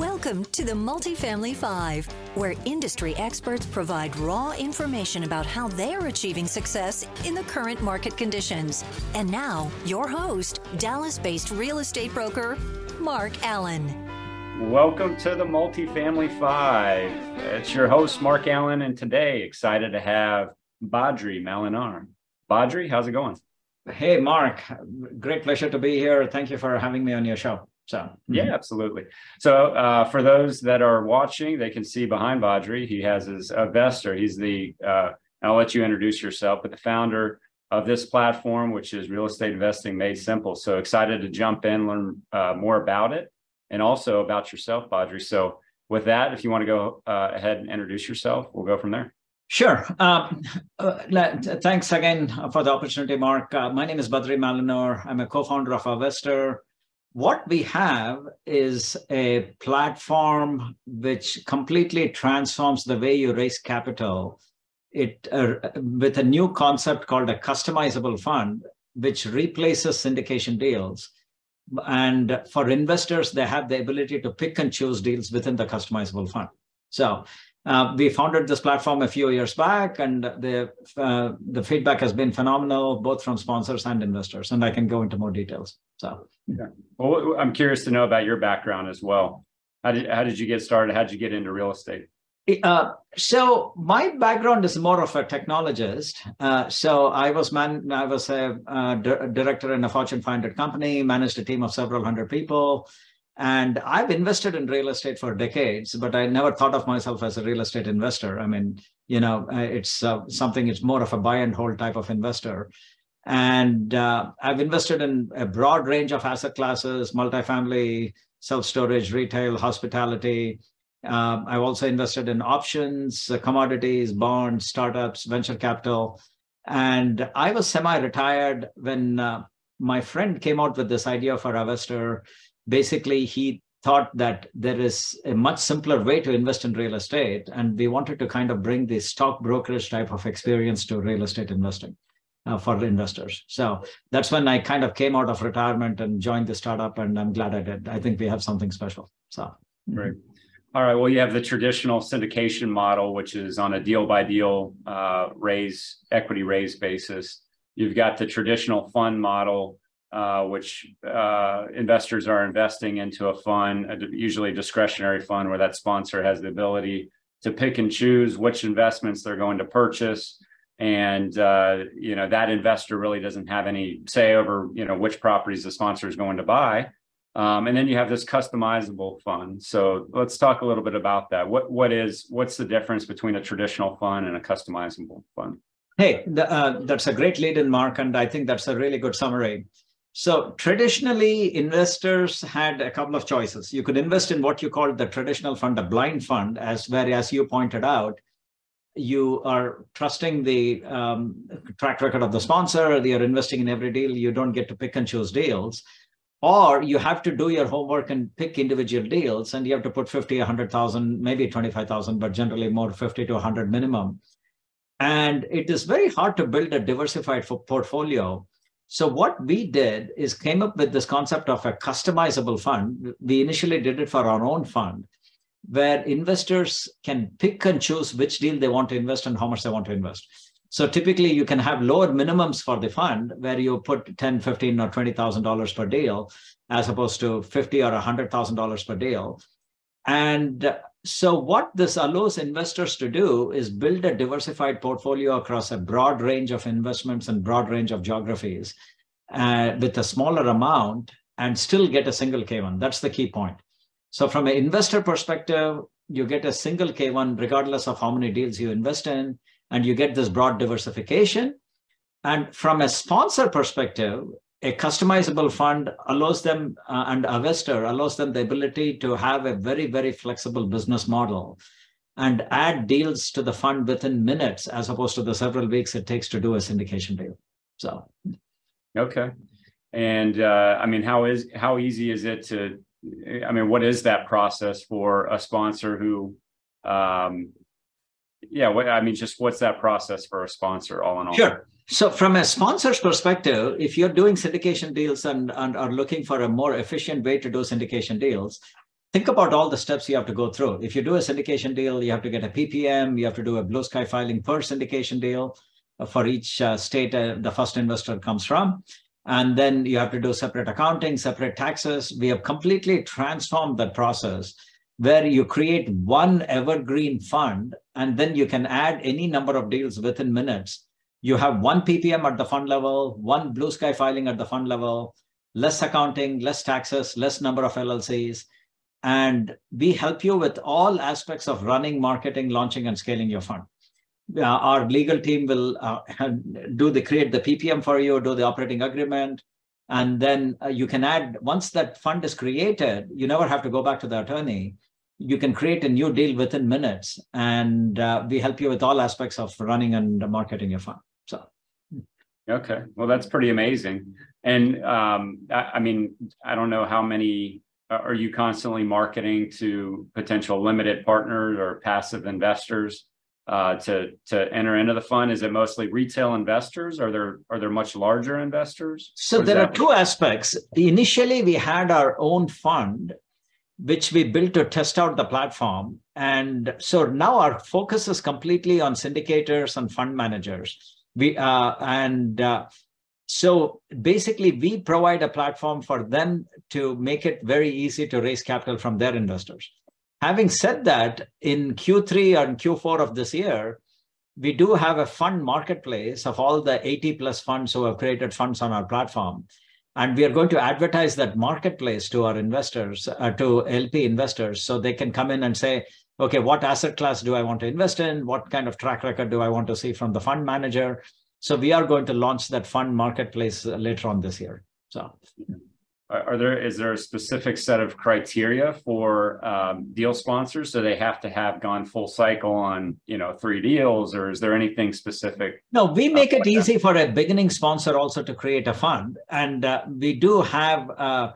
Welcome to the Multifamily Five, where industry experts provide raw information about how they're achieving success in the current market conditions. And now, your host, Dallas based real estate broker, Mark Allen. Welcome to the Multifamily Five. It's your host, Mark Allen, and today excited to have Badri Malynur. Badri, how's it going? Hey, Mark. Great pleasure to be here. Thank you for having me on your show. So yeah, mm-hmm. absolutely. So uh, for those that are watching, they can see behind Badri, he has his investor. He's the. Uh, I'll let you introduce yourself, but the founder of this platform, which is Real Estate Investing Made Simple. So excited to jump in, learn uh, more about it, and also about yourself, Badri. So with that, if you want to go uh, ahead and introduce yourself, we'll go from there. Sure. Um, uh, thanks again for the opportunity, Mark. Uh, my name is Badri Malynur. I'm a co-founder of Avestor what we have is a platform which completely transforms the way you raise capital. It uh, with a new concept called a customizable fund which replaces syndication deals. And for investors they have the ability to pick and choose deals within the customizable fund. So uh, we founded this platform a few years back, and the uh, the feedback has been phenomenal, both from sponsors and investors. And I can go into more details. So, yeah. well, I'm curious to know about your background as well. How did how did you get started? How did you get into real estate? Uh, so my background is more of a technologist. Uh, so I was man, I was a uh, director in a Fortune 500 company, managed a team of several hundred people. And I've invested in real estate for decades, but I never thought of myself as a real estate investor. I mean, you know, uh, it's uh, something, it's more of a buy and hold type of investor. And uh, I've invested in a broad range of asset classes, multifamily, self storage, retail, hospitality. Uh, I've also invested in options, uh, commodities, bonds, startups, venture capital. And I was semi retired when uh, my friend came out with this idea for Avestor basically he thought that there is a much simpler way to invest in real estate and we wanted to kind of bring the stock brokerage type of experience to real estate investing uh, for investors. So that's when i kind of came out of retirement and joined the startup and i'm glad i did. I think we have something special so. Great. All right well you have the traditional syndication model which is on a deal by deal raise equity raise basis. You've got the traditional fund model uh, which uh, investors are investing into a fund, a, usually a discretionary fund, where that sponsor has the ability to pick and choose which investments they're going to purchase, and uh, you know that investor really doesn't have any say over you know which properties the sponsor is going to buy. Um, and then you have this customizable fund. So let's talk a little bit about that. What what is what's the difference between a traditional fund and a customizable fund? Hey, the, uh, that's a great lead in, Mark, and I think that's a really good summary. So traditionally, investors had a couple of choices. You could invest in what you call the traditional fund, a blind fund, as where, as you pointed out, you are trusting the um, track record of the sponsor. You're investing in every deal. You don't get to pick and choose deals, or you have to do your homework and pick individual deals, and you have to put 50, a 100,000, maybe 25,000, but generally more 50 to 100 minimum. And it is very hard to build a diversified portfolio so what we did is came up with this concept of a customizable fund. We initially did it for our own fund, where investors can pick and choose which deal they want to invest and how much they want to invest. So typically you can have lower minimums for the fund where you put 10, 15 or $20,000 per deal as opposed to 50 or $100,000 per deal. And so what this allows investors to do is build a diversified portfolio across a broad range of investments and broad range of geographies uh, with a smaller amount and still get a single K1. That's the key point. So from an investor perspective, you get a single K1 regardless of how many deals you invest in, and you get this broad diversification. And from a sponsor perspective, a customizable fund allows them uh, and Avestor allows them the ability to have a very very flexible business model and add deals to the fund within minutes as opposed to the several weeks it takes to do a syndication deal. So. Okay. And uh, i mean how is how easy is it to i mean what is that process for a sponsor who um yeah what i mean just what's that process for a sponsor all in all sure so, from a sponsor's perspective, if you're doing syndication deals and, and are looking for a more efficient way to do syndication deals, think about all the steps you have to go through. If you do a syndication deal, you have to get a PPM, you have to do a blue sky filing per syndication deal uh, for each uh, state uh, the first investor comes from. And then you have to do separate accounting, separate taxes. We have completely transformed that process where you create one evergreen fund and then you can add any number of deals within minutes. You have one PPM at the fund level, one blue sky filing at the fund level, less accounting, less taxes, less number of LLCs. And we help you with all aspects of running, marketing, launching, and scaling your fund. Uh, our legal team will uh, do the create the PPM for you, do the operating agreement, and then uh, you can add once that fund is created. You never have to go back to the attorney you can create a new deal within minutes and uh, we help you with all aspects of running and marketing your fund so. Okay well that's pretty amazing. And um, I, I, mean i don't know how many uh, are you constantly marketing to potential limited partners or passive investors uh, to to enter into the fund? Is it mostly retail investors? Are there are there much larger investors? So there are two aspects. Initially we had our own fund which we built to test out the platform. And so now our focus is completely on syndicators and fund managers. We uh, and uh, so basically we provide a platform for them to make it very easy to raise capital from their investors. Having said that, in Q3 and Q4 of this year, we do have a fund marketplace of all the 80 plus funds who have created funds on our platform and we are going to advertise that marketplace to our investors uh, to lp investors so they can come in and say okay what asset class do i want to invest in? What kind of track record do i want to see from the fund manager? So we are going to launch that fund marketplace uh, later on this year. So are there is there a specific set of criteria for um, deal sponsors? So they have to have gone full cycle on you know three deals or is there anything specific? No we make it easy for a beginning sponsor also to create a fund and uh, we do have uh,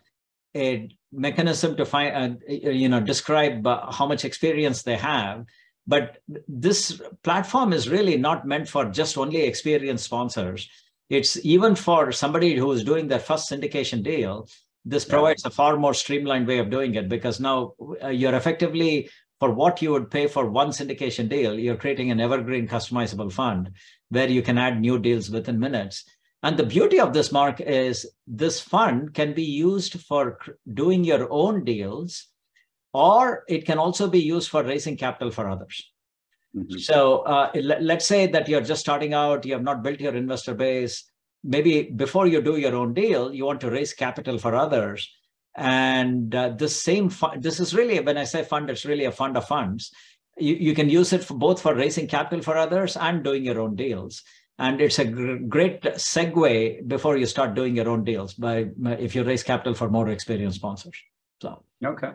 a mechanism to find uh, you know describe uh, how much experience they have. But this platform is really not meant for just only experienced sponsors. It's even for somebody who is doing their first syndication deal this provides a far more streamlined way of doing it because now uh, you're effectively for what you would pay for one syndication deal you're creating an evergreen customizable fund where you can add new deals within minutes. And the beauty of this mark is this fund can be used for doing your own deals or it can also be used for raising capital for others. Mm-hmm. so uh, let's say that you're just starting out you have not built your investor base maybe before you do your own deal, you want to raise capital for others. And uh, this same fund, this is really, when I say fund, it's really a fund of funds. You, you can use it for both for raising capital for others and doing your own deals. And it's a gr- great segue before you start doing your own deals by if you raise capital for more experienced sponsors. So okay.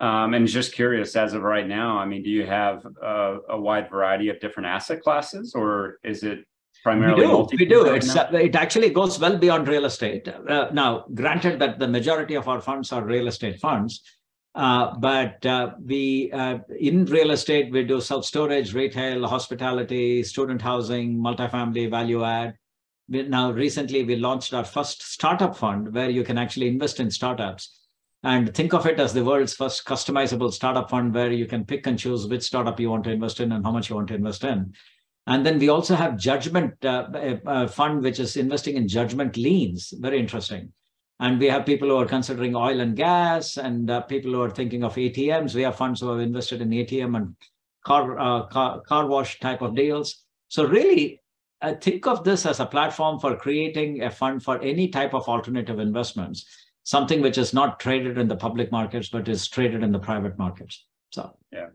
Um, and just curious, as of right now, I mean, do you have a, a wide variety of different asset classes, or is it primarily we do, we do. It's, uh, it actually goes well beyond real estate. Uh, now granted that the majority of our funds are real estate funds uh, but uh, we uh, in real estate we do self storage retail hospitality student housing multifamily value add. We, now recently we launched our first startup fund where you can actually invest in startups. And think of it as the world's first customizable startup fund where you can pick and choose which startup you want to invest in and how much you want to invest in and then we also have judgment uh, fund, which is investing in judgment liens. Very interesting. And we have people who are considering oil and gas, and uh, people who are thinking of ATMs. We have funds who have invested in ATM and car uh, car, car wash type of deals. So really, uh, think of this as a platform for creating a fund for any type of alternative investments, something which is not traded in the public markets but is traded in the private markets. So yeah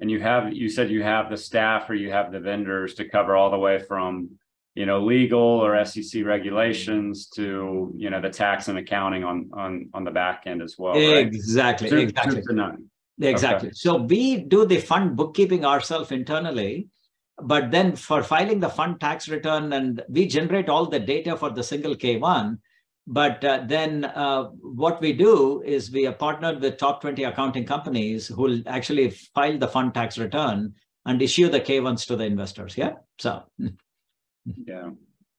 and you have you said you have the staff or you have the vendors to cover all the way from you know legal or SEC regulations to you know the tax and accounting on on on the back end as well. Right? Exactly, two, exactly. Two exactly. Okay. So we do the fund bookkeeping ourselves internally, but then for filing the fund tax return and we generate all the data for the single K1 but uh, then uh, what we do is we are partnered with top 20 accounting companies who will actually file the fund tax return and issue the K1s to the investors. Yeah. So. Yeah.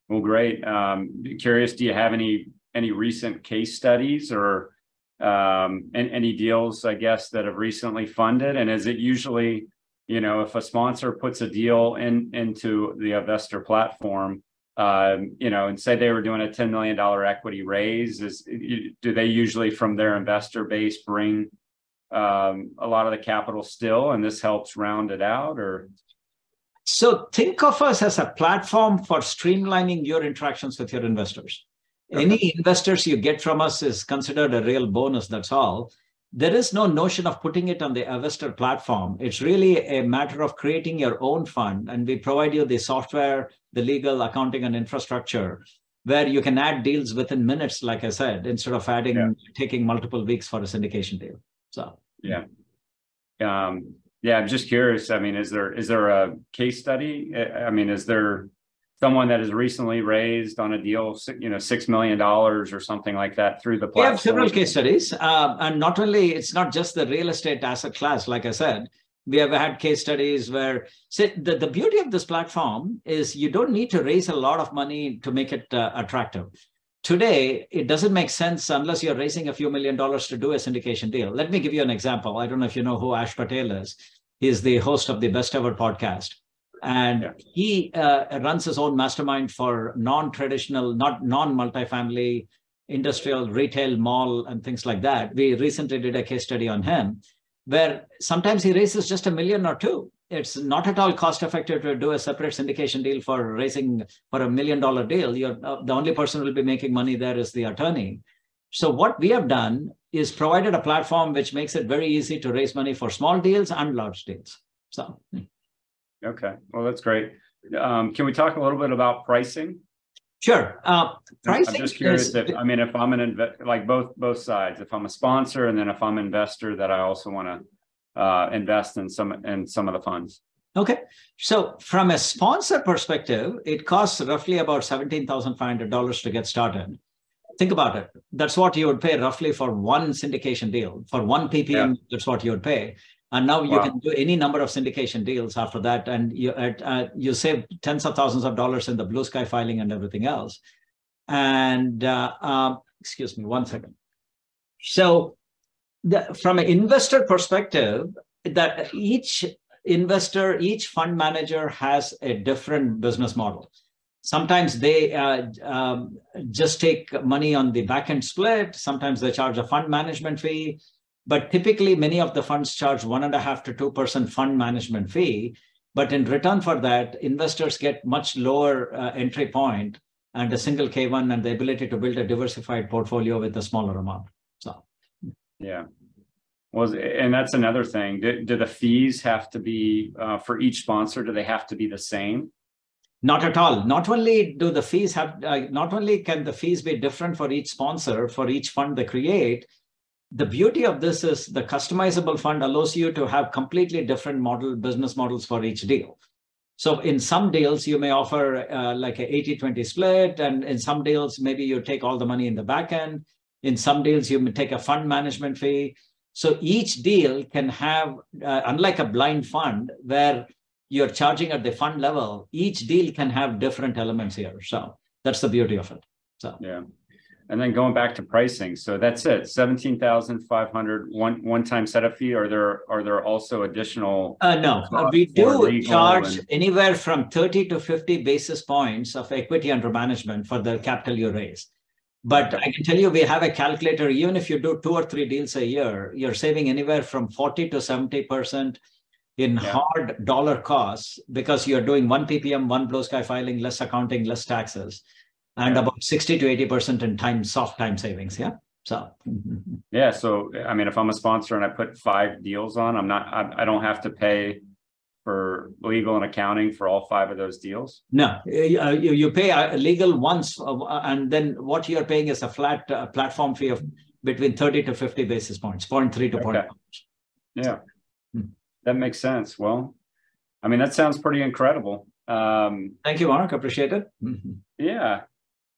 Well, great. Um, curious, do you have any any recent case studies or um, and any deals, I guess, that have recently funded? And is it usually, you know, if a sponsor puts a deal in into the investor platform, um, you know, and say they were doing a $10 million equity raise, is do they usually from their investor base bring um, a lot of the capital still, and this helps round it out, or? So think of us as a platform for streamlining your interactions with your investors. Okay. Any investors you get from us is considered a real bonus. That's all. There is no notion of putting it on the investor platform. It's really a matter of creating your own fund, and we provide you the software, the legal, accounting, and infrastructure where you can add deals within minutes, like I said, instead of adding yeah. taking multiple weeks for a syndication deal. So yeah. Um, yeah, I'm just curious. I mean, is there is there a case study? I mean, is there someone that has recently raised on a deal, you know, six million dollars or something like that through the platform? We have several case studies, uh, and not only it's not just the real estate asset class. Like I said, we have had case studies where say the, the beauty of this platform is you don't need to raise a lot of money to make it uh, attractive Today, it doesn't make sense unless you're raising a few million dollars to do a syndication deal. Let me give you an example. I don't know if you know who Ash Patel is. He's the host of the Best Ever podcast. And he uh, runs his own mastermind for non-traditional, not non-multifamily, industrial, retail, mall, and things like that. We recently did a case study on him, where sometimes he raises just a million or two it's not at all cost effective to do a separate syndication deal for raising for a million dollar deal. You're, uh, the only person who will be making money there is the attorney. So what we have done is provided a platform which makes it very easy to raise money for small deals and large deals. So. Okay, well that's great. Um, can we talk a little bit about pricing? Sure. Uh, pricing. I'm just curious is, if I mean if I'm an inve- like both both sides. If I'm a sponsor and then if I'm an investor that I also want to uh, invest in some in some of the funds. Okay, so from a sponsor perspective, it costs roughly about seventeen thousand five hundred dollars to get started. Think about it. That's what you would pay roughly for one syndication deal. For one PPM, yeah. that's what you would pay. And now you wow. can do any number of syndication deals after that, and you uh, you save tens of thousands of dollars in the blue sky filing and everything else. And uh, um, excuse me, one second. So the, from an investor perspective, that each investor, each fund manager has a different business model. Sometimes they uh, um, just take money on the backend split. Sometimes they charge a fund management fee. But typically, many of the funds charge one and a half to two percent fund management fee. But in return for that, investors get much lower uh, entry point and a single K1 and the ability to build a diversified portfolio with a smaller amount. So yeah. Was and that's another thing. Do, do the fees have to be uh, for each sponsor? Do they have to be the same? Not at all. Not only do the fees have, uh, not only can the fees be different for each sponsor, for each fund they create, the beauty of this is the customizable fund allows you to have completely different model business models for each deal. So in some deals, you may offer uh, like a 80-20 split, and in some deals, maybe you take all the money in the back end. In some deals, you may take a fund management fee. So each deal can have, uh, unlike a blind fund where you're charging at the fund level, each deal can have different elements here. So that's the beauty of it. So yeah. And then going back to pricing, so that's it, seventeen thousand five hundred one one-time setup fee. Are there are there also additional? Uh, no, we do charge and... anywhere from thirty to fifty basis points of equity under management for the capital you raise. But I can tell you, we have a calculator. Even if you do two or three deals a year, you're saving anywhere from 40 to 70% in yeah. hard dollar costs because you're doing one ppm one blue sky filing less accounting less taxes and about 60 to 80% in time soft time savings yeah so yeah so i mean if i'm a sponsor and i put five deals on i'm not i, I don't have to pay for legal and accounting for all five of those deals? No, you, you pay legal once, uh, and then what you're paying is a flat uh, platform fee of between 30 to 50 basis points, 0.3 to okay. 0.5. Yeah, hmm. that makes sense. Well, I mean, that sounds pretty incredible. Um, Thank you, Mark. Appreciate it. Mm-hmm. Yeah.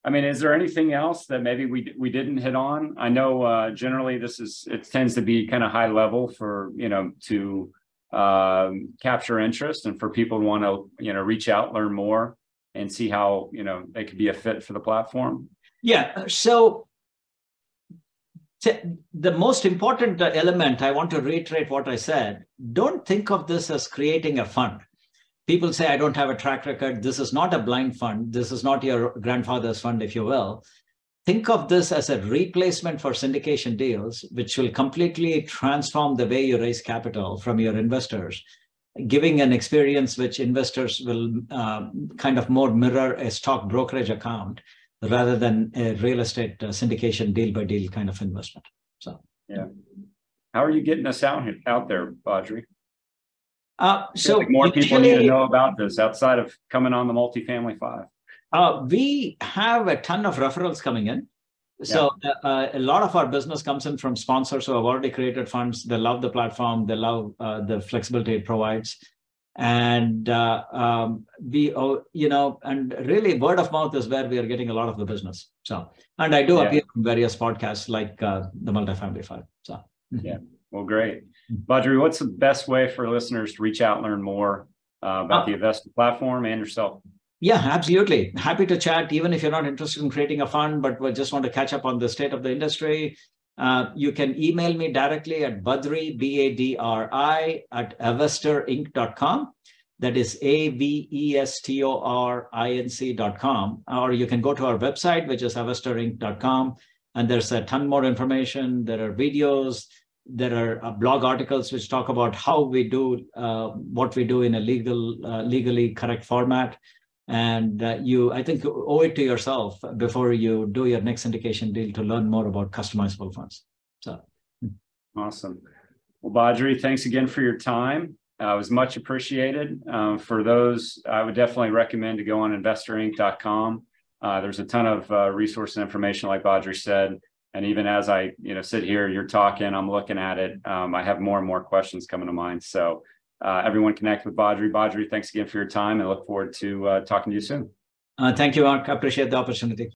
I mean, is there anything else that maybe we we didn't hit on? I know uh, generally this is it tends to be kind of high level for you know to um, capture interest and for people to want to you know reach out learn more and see how you know they could be a fit for the platform yeah so the most important element, I want to reiterate what I said. Don't think of this as creating a fund. People say, I don't have a track record. This is not a blind fund. This is not your grandfather's fund, if you will. Think of this as a replacement for syndication deals, which will completely transform the way you raise capital from your investors, giving an experience which investors will uh, kind of more mirror a stock brokerage account rather than a real estate uh, syndication deal by deal kind of investment. So, yeah. How are you getting us out here, out there, Badri? Uh, so like more people need to know about this outside of coming on the multifamily five. Uh, we have a ton of referrals coming in. So yeah. uh, uh a lot of our business comes in from sponsors who have already created funds. They love the platform. They love uh, the flexibility it provides and uh, um, we oh, you know and really word of mouth is where we are getting a lot of the business so and i do yeah. appear on various podcasts like uh, the multifamily five so yeah well great. Badri, what's the best way for listeners to reach out and learn more uh, about uh, the investment platform and yourself yeah absolutely happy to chat even if you're not interested in creating a fund but we just want to catch up on the state of the industry uh, you can email me directly at Badri, B-A-D-R-I, at avestorinc.com. That is A-V-E-S-T-O-R-I-N-C.com. Or you can go to our website, which is avestorinc.com. And there's a ton more information. There are videos. There are uh, blog articles which talk about how we do uh, what we do in a legal, uh, legally correct format. And uh, you i think owe it to yourself before you do your next syndication deal to learn more about customizable funds. So. Awesome. Well badri thanks again for your time. Uh, it was much appreciated. Um, for those i would definitely recommend to go on avestorinc.com uh, there's a ton of resource and information like badri said and even as i you know sit here you're talking i'm looking at it um, i have more and more questions coming to mind so uh, everyone connect with Badri. Badri, thanks again for your time and look forward to uh, talking to you soon. Uh, thank you, Mark. I appreciate the opportunity.